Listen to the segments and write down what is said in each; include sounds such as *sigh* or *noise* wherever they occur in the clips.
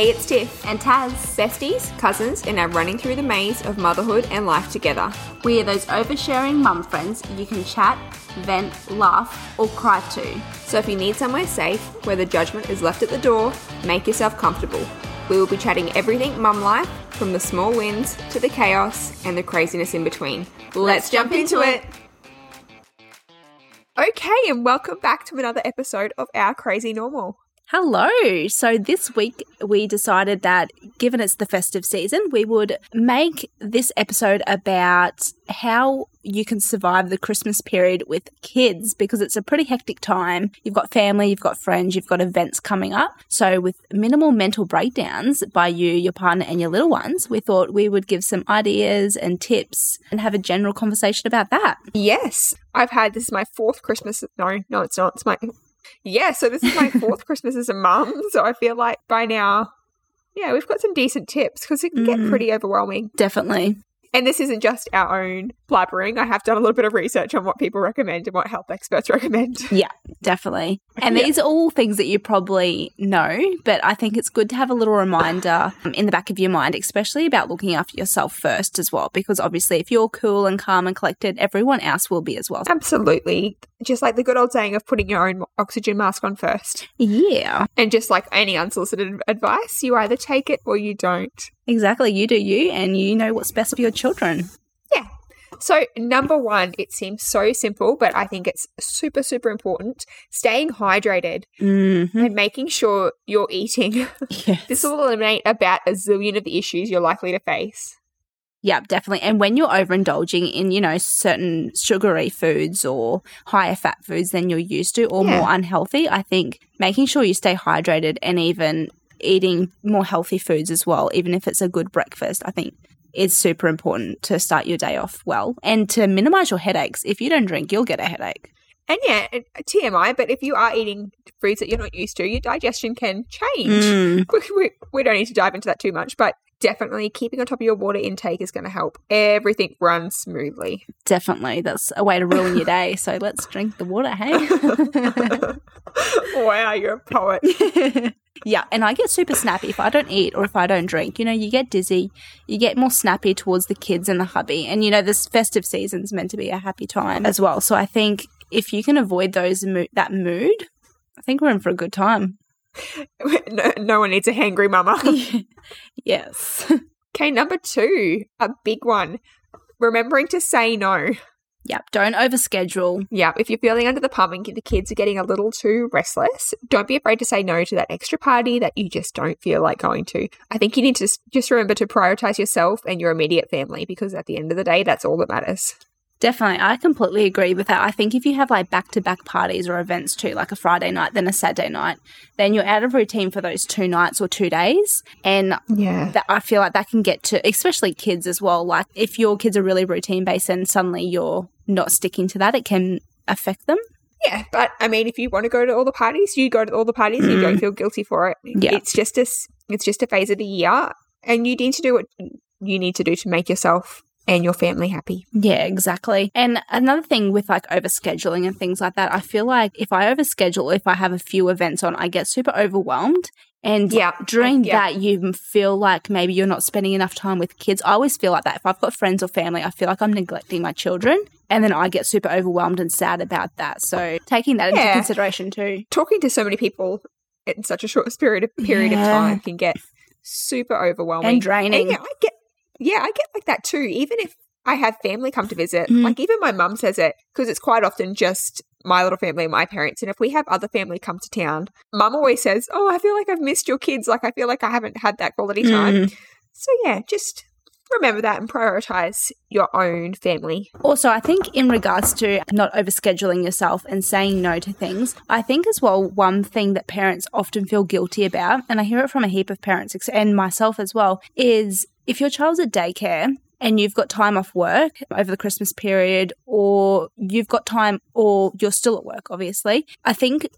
Hey, it's Tiff. And Tas, Besties, cousins, and are running through the maze of motherhood and life together. we are those oversharing mum friends you can chat, vent, laugh, or cry to. So if you need somewhere safe, where the judgment is left at the door, make yourself comfortable. We will be chatting everything mum life, from the small wins to the chaos and the craziness in between. Let's, jump into it. Okay, and welcome back to another episode of Our Crazy Normal. Hello. So this week we decided that given it's the festive season, we would make this episode about how you can survive the Christmas period with kids because it's a pretty hectic time. You've got family, you've got friends, you've got events coming up. So with minimal mental breakdowns by you, your partner and your little ones, we thought we would give some ideas and tips and have a general conversation about that. Yes, I've had this is my fourth Christmas. No, no, it's not. It's my yeah. So this is my *laughs* fourth Christmas as a mum. So I feel like by now, yeah, we've got some decent tips because it can get Mhm. pretty overwhelming. Definitely. And this isn't just our own blabbering. I have done a little bit of research on what people recommend and what health experts *laughs* recommend. Yeah, definitely. And Yeah. these are all things that you probably know, but I think it's good to have a little reminder um, in the back of your mind, especially about looking after yourself first as well, because obviously if you're cool and calm and collected, everyone else will be as well. Absolutely. Just like the good old saying of putting your own oxygen mask on first. Yeah, And just like any unsolicited advice, you either take it or you don't. Exactly. You do you, and you know what's best for your children. Yeah. So, number one, it seems so simple, but I think it's super, super important. Staying hydrated Mm-hmm. and making sure you're eating. *laughs* Yes. this will eliminate about a zillion of the issues you're likely to face. Yeah, definitely. And when you're overindulging in, you know, certain sugary foods or higher fat foods than you're used to or Yeah. more unhealthy, I think making sure you stay hydrated and even eating more healthy foods as well, even if it's a good breakfast, I think is super important to start your day off well and to minimize your headaches. If you don't drink, you'll get a headache. And yeah, TMI, but if you are eating foods that you're not used to, your digestion can change. Mm, *laughs* We, we, we don't need to dive into that too much, but definitely keeping on top of your water intake is going to help everything run smoothly. definitely. That's a way to ruin your day. So let's drink the water, hey? *laughs* wow, you're a poet. *laughs* yeah, and I get super snappy if I don't eat or if I don't drink. You know, you get dizzy, you get more snappy towards the kids and the hubby. And you know, this festive season's meant to be a happy time as well. So I think if you can avoid those mo- that mood, I think we're in for a good time. *laughs* no, no one needs a hangry mama. *laughs* yes. Okay, number two, a big one. Remembering to say no. Yep. Don't overschedule. Yeah, if you're feeling under the pump and the kids are getting a little too restless, don't be afraid to say no to that extra party that you just don't feel like going to. I think you need to just remember to prioritize yourself and your immediate family because at the end of the day, that's all that matters. Definitely. I completely agree with that. I think if you have like back to back parties or events too, like a Friday night, then a Saturday night, then you're out of routine for those two nights or two days. And Yeah. that I feel like that can get to, especially kids as well. Like if your kids are really routine based and suddenly you're not sticking to that, it can affect them. Yeah, but I mean, if you want to go to all the parties, you go to all the parties. You don't mm. feel guilty for it. Yeah. It's just a, it's just a phase of the year, and you need to do what you need to do to make yourself and your family happy. Yeah, exactly. And another thing with like overscheduling and things like that, I feel like if I overschedule, if I have a few events on, I get super overwhelmed. And Yeah, during yeah. that, you feel like maybe you're not spending enough time with kids. I always feel like that. If I've got friends or family, I feel like I'm neglecting my children. And then I get super overwhelmed and sad about that. So taking that into consideration too. Talking to so many people in such a short *laughs* period of period Yeah. of time can get super overwhelming And draining. yeah, I get yeah, I get like that too. Even if I have family come to visit, Mhm. like even my mum says it because it's quite often just my little family and my parents. And if we have other family come to town, mum always says, "Oh, I feel like I've missed your kids. Like I feel like I haven't had that quality time." Mm. So yeah, just remember that and prioritize your own family. Also, I think in regards to not overscheduling yourself and saying no to things, I think as well, one thing that parents often feel guilty about, and I hear it from a heap of parents and myself as well, is if your child's at daycare and you've got time off work over the Christmas period, or you've got time, or you're still at work, obviously, I think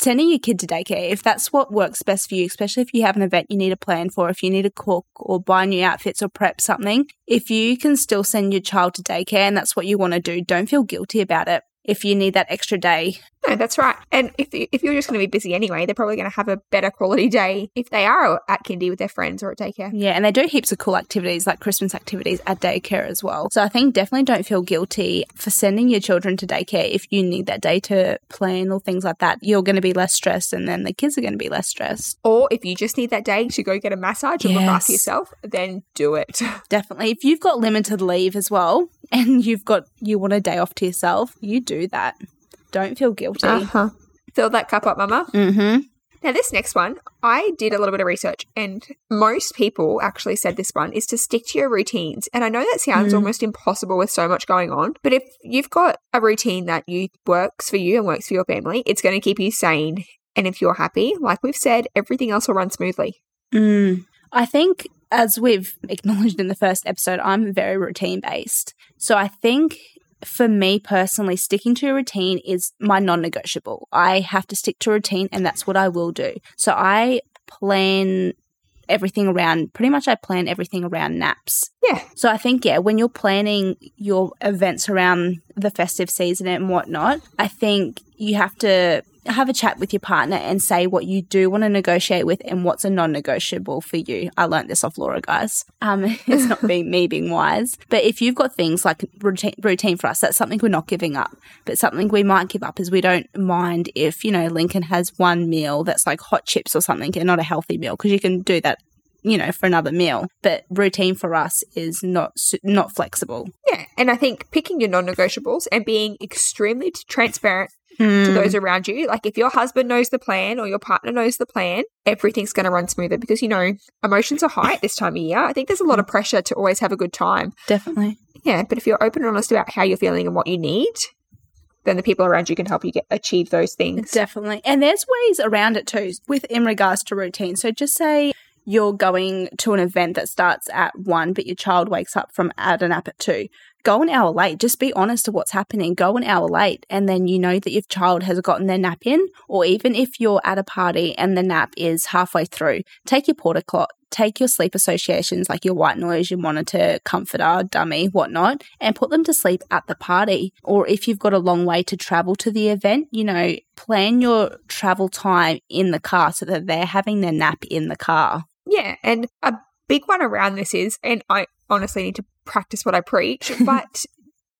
sending your kid to daycare, if that's what works best for you, especially if you have an event you need a plan for, if you need to cook or buy new outfits or prep something, if you can still send your child to daycare and that's what you want to do, don't feel guilty about it. If you need that extra day. No, that's right. And if if you're just going to be busy anyway, they're probably going to have a better quality day if they are at kindy with their friends or at daycare. Yeah, and they do heaps of cool activities like Christmas activities at daycare as well. So I think definitely don't feel guilty for sending your children to daycare if you need that day to plan or things like that. You're going to be less stressed, and then the kids are going to be less stressed. Or if you just need that day to go get a massage and look after yourself, then do it. *laughs* Definitely, if you've got limited leave as well, and you've got you want a day off to yourself, you do that. Don't feel guilty. Uh-huh. Fill that cup up, mama. Mm-hmm. Now, this next one, I did a little bit of research, and most people actually said this one is to stick to your routines. And I know that sounds Mm. almost impossible with so much going on, but if you've got a routine that you works for you and works for your family, it's going to keep you sane. And if you're happy, like we've said, everything else will run smoothly. Mm. I think, as we've acknowledged in the first episode, I'm very routine based. So I think for me personally, sticking to a routine is my non negotiable. I have to stick to a routine, and that's what I will do. So I plan everything around pretty much I plan everything around naps. Yeah. So I think yeah, when you're planning your events around the festive season and whatnot, I think you have to have a chat with your partner and say what you do want to negotiate with and what's a non-negotiable for you. I learned this off Laura, guys. Um, *laughs* it's not being me being wise, but if you've got things like routine, routine for us, that's something we're not giving up. But something we might give up is we don't mind if you know Lincoln has one meal that's like hot chips or something and not a healthy meal because you can do that you know, for another meal. But routine for us is not not flexible. Yeah. And I think picking your non negotiables and being extremely t- transparent to Mm. those around you. Like if your husband knows the plan or your partner knows the plan, everything's going to run smoother because, you know, emotions are high at this time of year. I think there's a lot of pressure to always have a good time. Definitely. Yeah. But if you're open and honest about how you're feeling and what you need, then the people around you can help you get achieve those things. Definitely. And there's ways around it too with in regards to routine. So just say you're going to an event that starts at one, but your child wakes up from at a nap at two. Go an hour late. Just be honest to what's happening. Go an hour late, and then you know that your child has gotten their nap in. Or even if you're at a party and the nap is halfway through, take your porta cot, take your sleep associations like your white noise, your monitor, comforter, dummy, whatnot, and put them to sleep at the party. Or if you've got a long way to travel to the event, you know, plan your travel time in the car so that they're having their nap in the car. Yeah. And a big one around this is, and I honestly need to practice what I preach, *laughs* but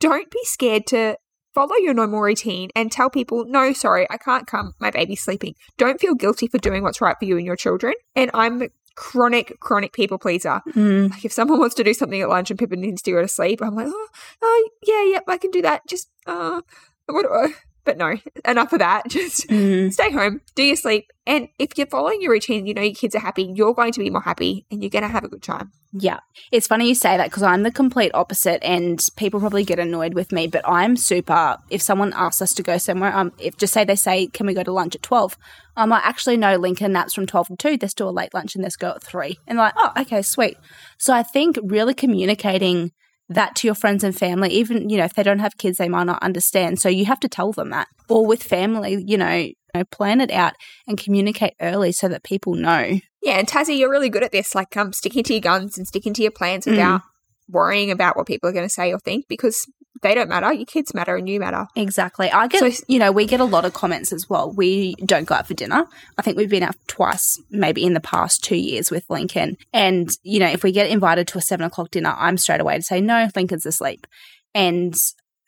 don't be scared to follow your normal routine and tell people, no, sorry, I can't come. My baby's sleeping. Don't feel guilty for doing what's right for you and your children. And I'm chronic, chronic people pleaser. Mm. Like if someone wants to do something at lunch and Pippin needs to go to sleep, I'm like, oh, oh yeah, yep, I can do that. Just, uh, what do I? But no, *laughs* enough of that. *laughs* Just Mm. stay home, do your sleep. And if you're following your routine, you know your kids are happy, you're going to be more happy and you're going to have a good time. Yeah. It's funny you say that because I'm the complete opposite and people probably get annoyed with me, but I'm super. If someone asks us to go somewhere, um, if just say they say, can we go to lunch at 12? I'm like, actually, no, Lincoln, naps from 12 to 2. Let's do a late lunch and let's go at 3. And they're like, oh, okay, sweet. So I think really communicating that to your friends and family, even, you know, if they don't have kids, they might not understand. So you have to tell them that. Or with family, you know, you know, plan it out and communicate early so that people know. Yeah, and Tassie, you're really good at this, like um, sticking to your guns and sticking to your plans Mm. without worrying about what people are going to say or think because they don't matter. Your kids matter and you matter. Exactly. I get, So- you know, we get a lot of comments as well. We don't go out for dinner. I think we've been out twice, maybe in the past two years with Lincoln. And, you know, if we get invited to a seven o'clock dinner, I'm straight away to say, no, Lincoln's asleep. And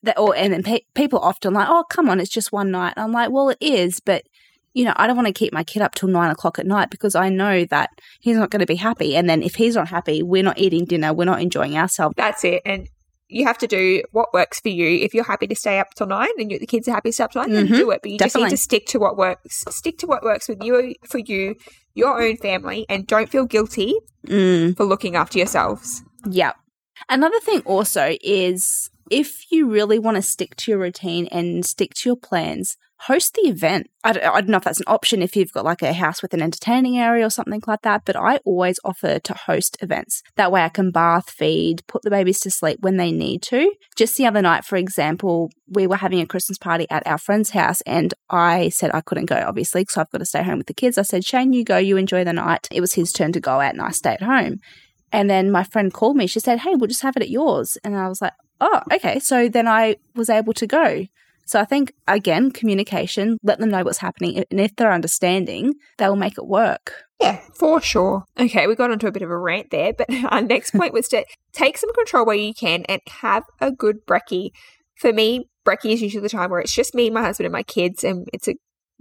that, or, and then pe- people often like, oh, come on, it's just one night. I'm like, well, it is, but, you know, I don't want to keep my kid up till nine o'clock at night because I know that he's not going to be happy. And then if he's not happy, we're not eating dinner, we're not enjoying ourselves. That's it. And you have to do what works for you. If you're happy to stay up till nine and you, the kids are happy to stay up till 9 then Mhm. do it. But you just need to stick to what works. Stick to what works with you, for you, your own family, and don't feel guilty Mm. for looking after yourselves. Yep. Another thing also is if you really want to stick to your routine and stick to your plans, host the event. I don't, I don't know if that's an option if you've got like a house with an entertaining area or something like that, but I always offer to host events. That way I can bath, feed, put the babies to sleep when they need to. Just the other night, for example, we were having a Christmas party at our friend's house and I said I couldn't go, obviously, because I've got to stay home with the kids. I said, Shane, you go, you enjoy the night. It was his turn to go out and I stayed at home. And then my friend called me. She said, Hey, we'll just have it at yours. And I was like, Oh, okay. So then I was able to go. So I think, again, communication, let them know what's happening. And if they're understanding, they will make it work. Yeah, for sure. Okay, we got onto a bit of a rant there, but *laughs* our next point was to take some control where you can and have a good brekkie. For me, brekkie is usually the time where it's just me, my husband, and my kids, and it's a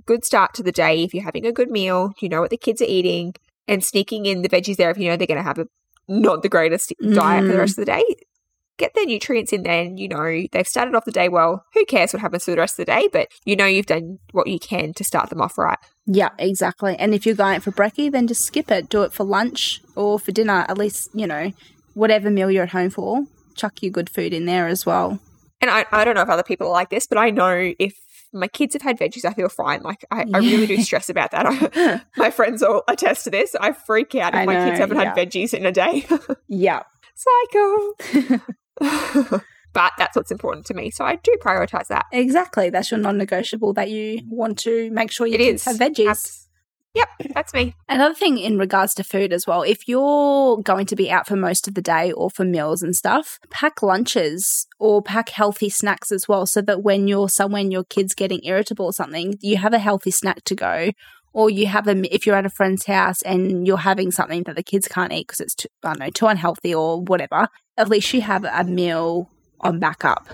good start to the day. If you're having a good meal, you know what the kids are eating, and sneaking in the veggies there if you know they're going to have a not the greatest diet for the mm. rest of the day. Get their nutrients in there, and you know they've started off the day well. Who cares what happens for the rest of the day? But you know you've done what you can to start them off right. Yeah, exactly. And if you're going for brekkie, then just skip it. Do it for lunch or for dinner. At least, you know, whatever meal you're at home for, chuck your good food in there as well. And I, I don't know if other people are like this, but I know if my kids have had veggies, I feel fine. Like I, I *laughs* really do stress about that. I, *laughs* my friends all attest to this. I freak out if my kids haven't yeah. had veggies in a day. *laughs* Yeah. Psycho. *laughs* but that's what's important to me. So I do prioritize that. Exactly. That's your non negotiable that you want to make sure your It have veggies. Abs- Yep, that's me. Another thing in regards to food as well, if you're going to be out for most of the day or for meals and stuff, pack lunches or pack healthy snacks as well so that when you're somewhere and your kid's getting irritable or something, you have a healthy snack to go. Or you have a, if you're at a friend's house and you're having something that the kids can't eat because it's too, I don't know, too unhealthy or whatever, at least you have a meal on backup.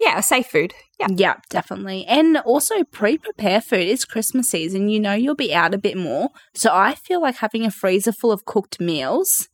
Yeah, safe food. Yeah. Yeah, definitely. And also pre prepare food. It's Christmas season. You know you'll be out a bit more. So I feel like having a freezer full of cooked meals.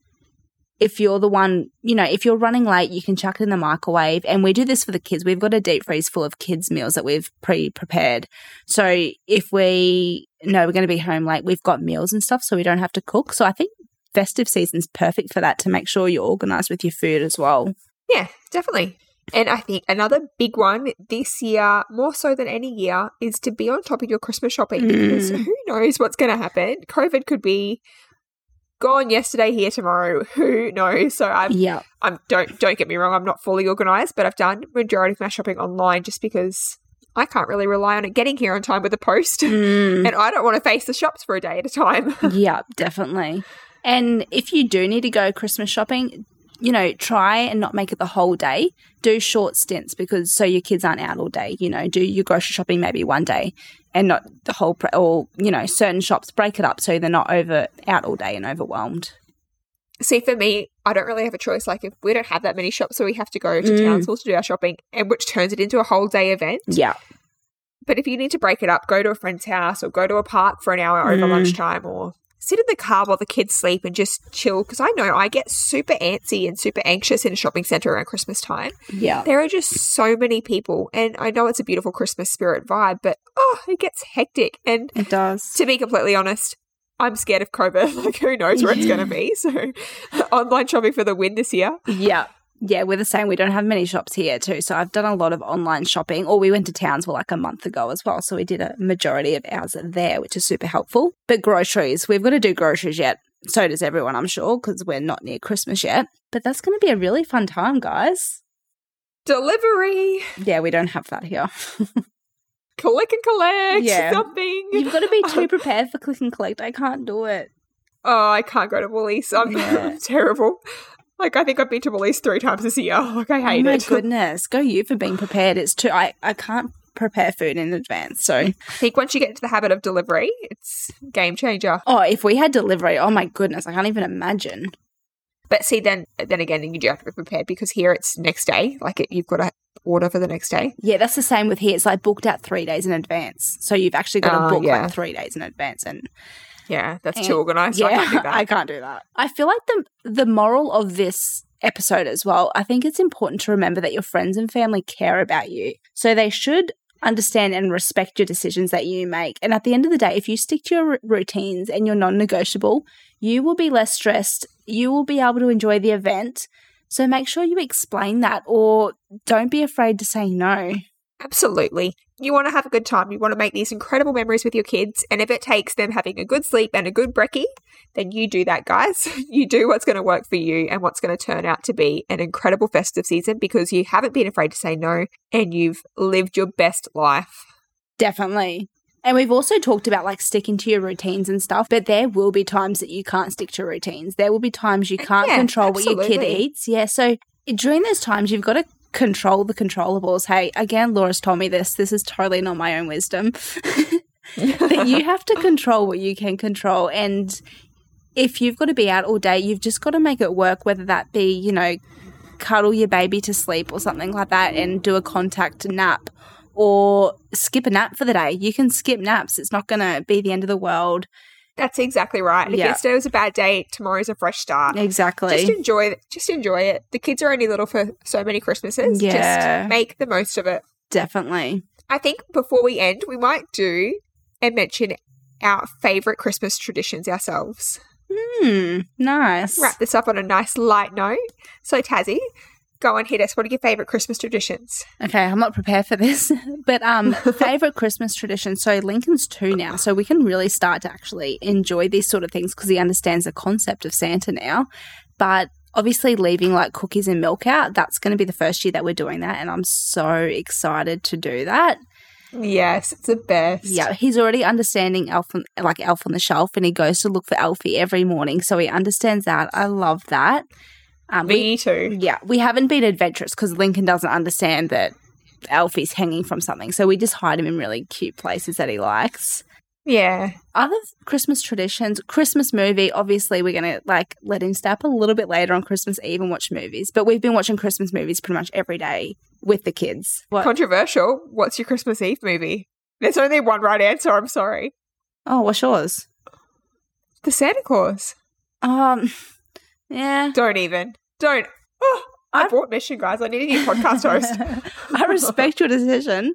If you're the one, you know, if you're running late, you can chuck it in the microwave. And we do this for the kids. We've got a deep freeze full of kids' meals that we've pre prepared. So if we know we're going to be home late, we've got meals and stuff so we don't have to cook. So I think festive season's perfect for that to make sure you're organized with your food as well. Yeah, definitely. And I think another big one this year, more so than any year, is to be on top of your Christmas shopping because Mm. who knows what's going to happen? COVID could be gone yesterday, here tomorrow. Who knows? So I'm, Yeah. I'm don't don't get me wrong, I'm not fully organized, but I've done majority of my shopping online just because I can't really rely on it getting here on time with the post, Mm. *laughs* and I don't want to face the shops for a day at a time. *laughs* yeah, definitely. And if you do need to go Christmas shopping, you know, try and not make it the whole day. Do short stints because so your kids aren't out all day. You know, do your grocery shopping maybe one day and not the whole, pre- or, you know, certain shops break it up so they're not over out all day and overwhelmed. See, for me, I don't really have a choice. Like, if we don't have that many shops, so we have to go to Mm. Townsville to do our shopping, and which turns it into a whole day event. Yeah. But if you need to break it up, go to a friend's house or go to a park for an hour over Mm. lunchtime or sit in the car while the kids sleep and just chill. Because I know I get super antsy and super anxious in a shopping center around Christmas time. Yeah. There are just so many people. And I know it's a beautiful Christmas spirit vibe, but oh, it gets hectic. And It does. to be completely honest, I'm scared of COVID. *laughs* Like, who knows where it's going to be? So, *laughs* online shopping for the win this year. Yeah. Yeah, we're the same. We don't have many shops here too. So I've done a lot of online shopping, or we went to Townsville like a month ago as well. So we did a majority of ours there, which is super helpful. But groceries, we've got to do groceries yet. So does everyone, I'm sure, because we're not near Christmas yet. But that's going to be a really fun time, guys. Delivery, Yeah, we don't have that here. *laughs* click and collect, Yeah. something. You've got to be too *laughs* prepared for click and collect. I can't do it. Oh, I can't go to Woolies. I'm Yeah. *laughs* terrible. Like I think I've been to Woolies three times this year. *laughs* Like I Oh hate my it. *laughs* goodness. Go you for being prepared. It's too, I, I can't prepare food in advance. So, I think once you get into the habit of delivery, it's game changer. oh, if we had delivery, oh my goodness, I can't even imagine. But see, then then again, you do have to be prepared because here it's next day. Like it, you've got to order for the next day. Yeah, that's the same with here. It's like booked out three days in advance. So you've actually got to Oh, book yeah. like three days in advance. And Yeah, that's And- too organized. yeah, I can't do *laughs* that. I can't do that. I feel like the the moral of this episode as well. I think it's important to remember that your friends and family care about you, so they should understand and respect your decisions that you make. And at the end of the day, if you stick to your r- routines and you're non-negotiable, you will be less stressed. You will be able to enjoy the event. So make sure you explain that, or don't be afraid to say no. Absolutely. You want to have a good time. You want to make these incredible memories with your kids. And if it takes them having a good sleep and a good brekkie, then you do that, guys. *laughs* You do what's going to work for you and what's going to turn out to be an incredible festive season because you haven't been afraid to say no and you've lived your best life. Definitely. And we've also talked about like sticking to your routines and stuff, but there will be times that you can't stick to routines. There will be times you uh, can't Yeah, control what your kid eats. Yeah. So during those times, you've got to control the controllables. Hey, again, Laura's told me this. This is totally not my own wisdom. *laughs* that you have to control what you can control. And if you've got to be out all day, you've just got to make it work, whether that be, you know, cuddle your baby to sleep or something like that and do a contact nap or skip a nap for the day. You can skip naps. It's not going to be the end of the world. That's exactly right. If Yeah. yesterday was a bad day, tomorrow's a fresh start. Exactly. Just enjoy it. Just enjoy it. The kids are only little for so many Christmases. Yeah. Just make the most of it. Definitely. I think before we end, we might do and mention our favorite Christmas traditions ourselves. Hmm. Nice. Wrap this up on a nice light note. So, Tassie, go and hit us. What are your favorite Christmas traditions? Okay, I'm not prepared for this, *laughs* but um, *laughs* favorite Christmas tradition. So Lincoln's two now, so we can really start to actually enjoy these sort of things because he understands the concept of Santa now. But obviously, leaving like cookies and milk out, that's going to be the first year that we're doing that, and I'm so excited to do that. Yes, it's the best. Yeah, he's already understanding Elf on, like Elf on the Shelf, and he goes to look for Elfie every morning, so he understands that. I love that. Um, we- Me too. yeah, we haven't been adventurous because Lincoln doesn't understand that Alfie's hanging from something. So we just hide him in really cute places that he likes. Yeah. Other Christmas traditions, Christmas movie, obviously we're going to like let him stay up a little bit later on Christmas Eve and watch movies. But we've been watching Christmas movies pretty much every day with the kids. What? Controversial. What's your Christmas Eve movie? There's only one right answer. I'm sorry. oh, what's yours? The Santa Clause. Um, yeah. Don't even. Don't. Oh, I I- brought mission, guys. I need a new podcast *laughs* host. I respect your decision,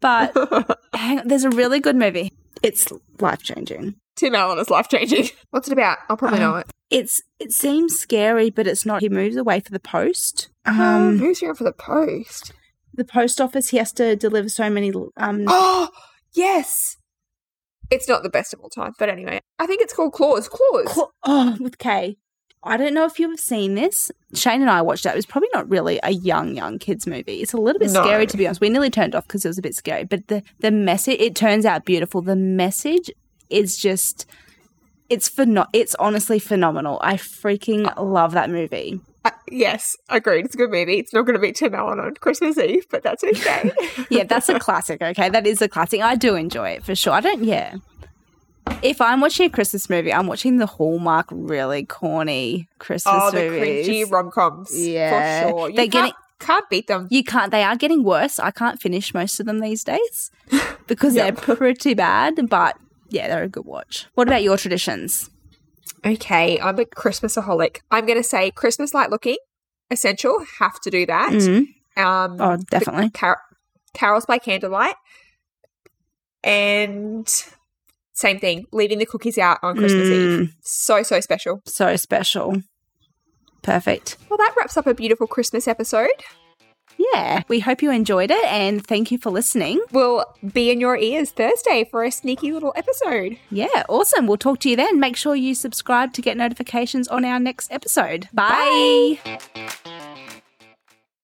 but *laughs* hang on, there's a really good movie. It's life changing. Tim Allen is life changing. *laughs* What's it about? I'll probably know it. It's it seems scary, but it's not. He moves away for the post. Um, Um, who's around for the post? the post office. He has to deliver so many. Um, Oh, *gasps* yes. It's not the best of all time, but anyway, I think it's called Klaus. Klaus. cl- oh, with K. I don't know if you've seen this. Shane and I watched it. It was probably not really a young, young kids movie. It's a little bit No. scary to be honest. We nearly turned off because it was a bit scary. But the the message, it turns out beautiful. The message is just, it's pheno- It's honestly phenomenal. I freaking love that movie. Uh, yes, agreed. It's a good movie. It's not going to be Tim Allen on Christmas Eve, but that's okay. *laughs* yeah, that's a classic. Okay, that is a classic. I do enjoy it for sure. I don't. Yeah. If I'm watching a Christmas movie, I'm watching the Hallmark really corny Christmas oh, the movies. cringy rom coms. Yeah. For sure. You They're can't, getting- can't beat them. you can't. They are getting worse. I can't finish most of them these days *laughs* because Yep. they're pretty bad. But yeah, they're a good watch. What about your traditions? Okay, I'm a Christmasaholic. I'm going to say Christmas light looking, essential. Have to do that. Mhm. Um, Oh, definitely. car- carols by candlelight, and same thing. Leaving the cookies out on Christmas Mm. Eve. So so special. So special. Perfect. Well, that wraps up a beautiful Christmas episode. Yeah. We hope you enjoyed it and thank you for listening. We'll be in your ears Thursday for a sneaky little episode. Yeah, awesome. We'll talk to you then. Make sure you subscribe to get notifications on our next episode. Bye. Bye.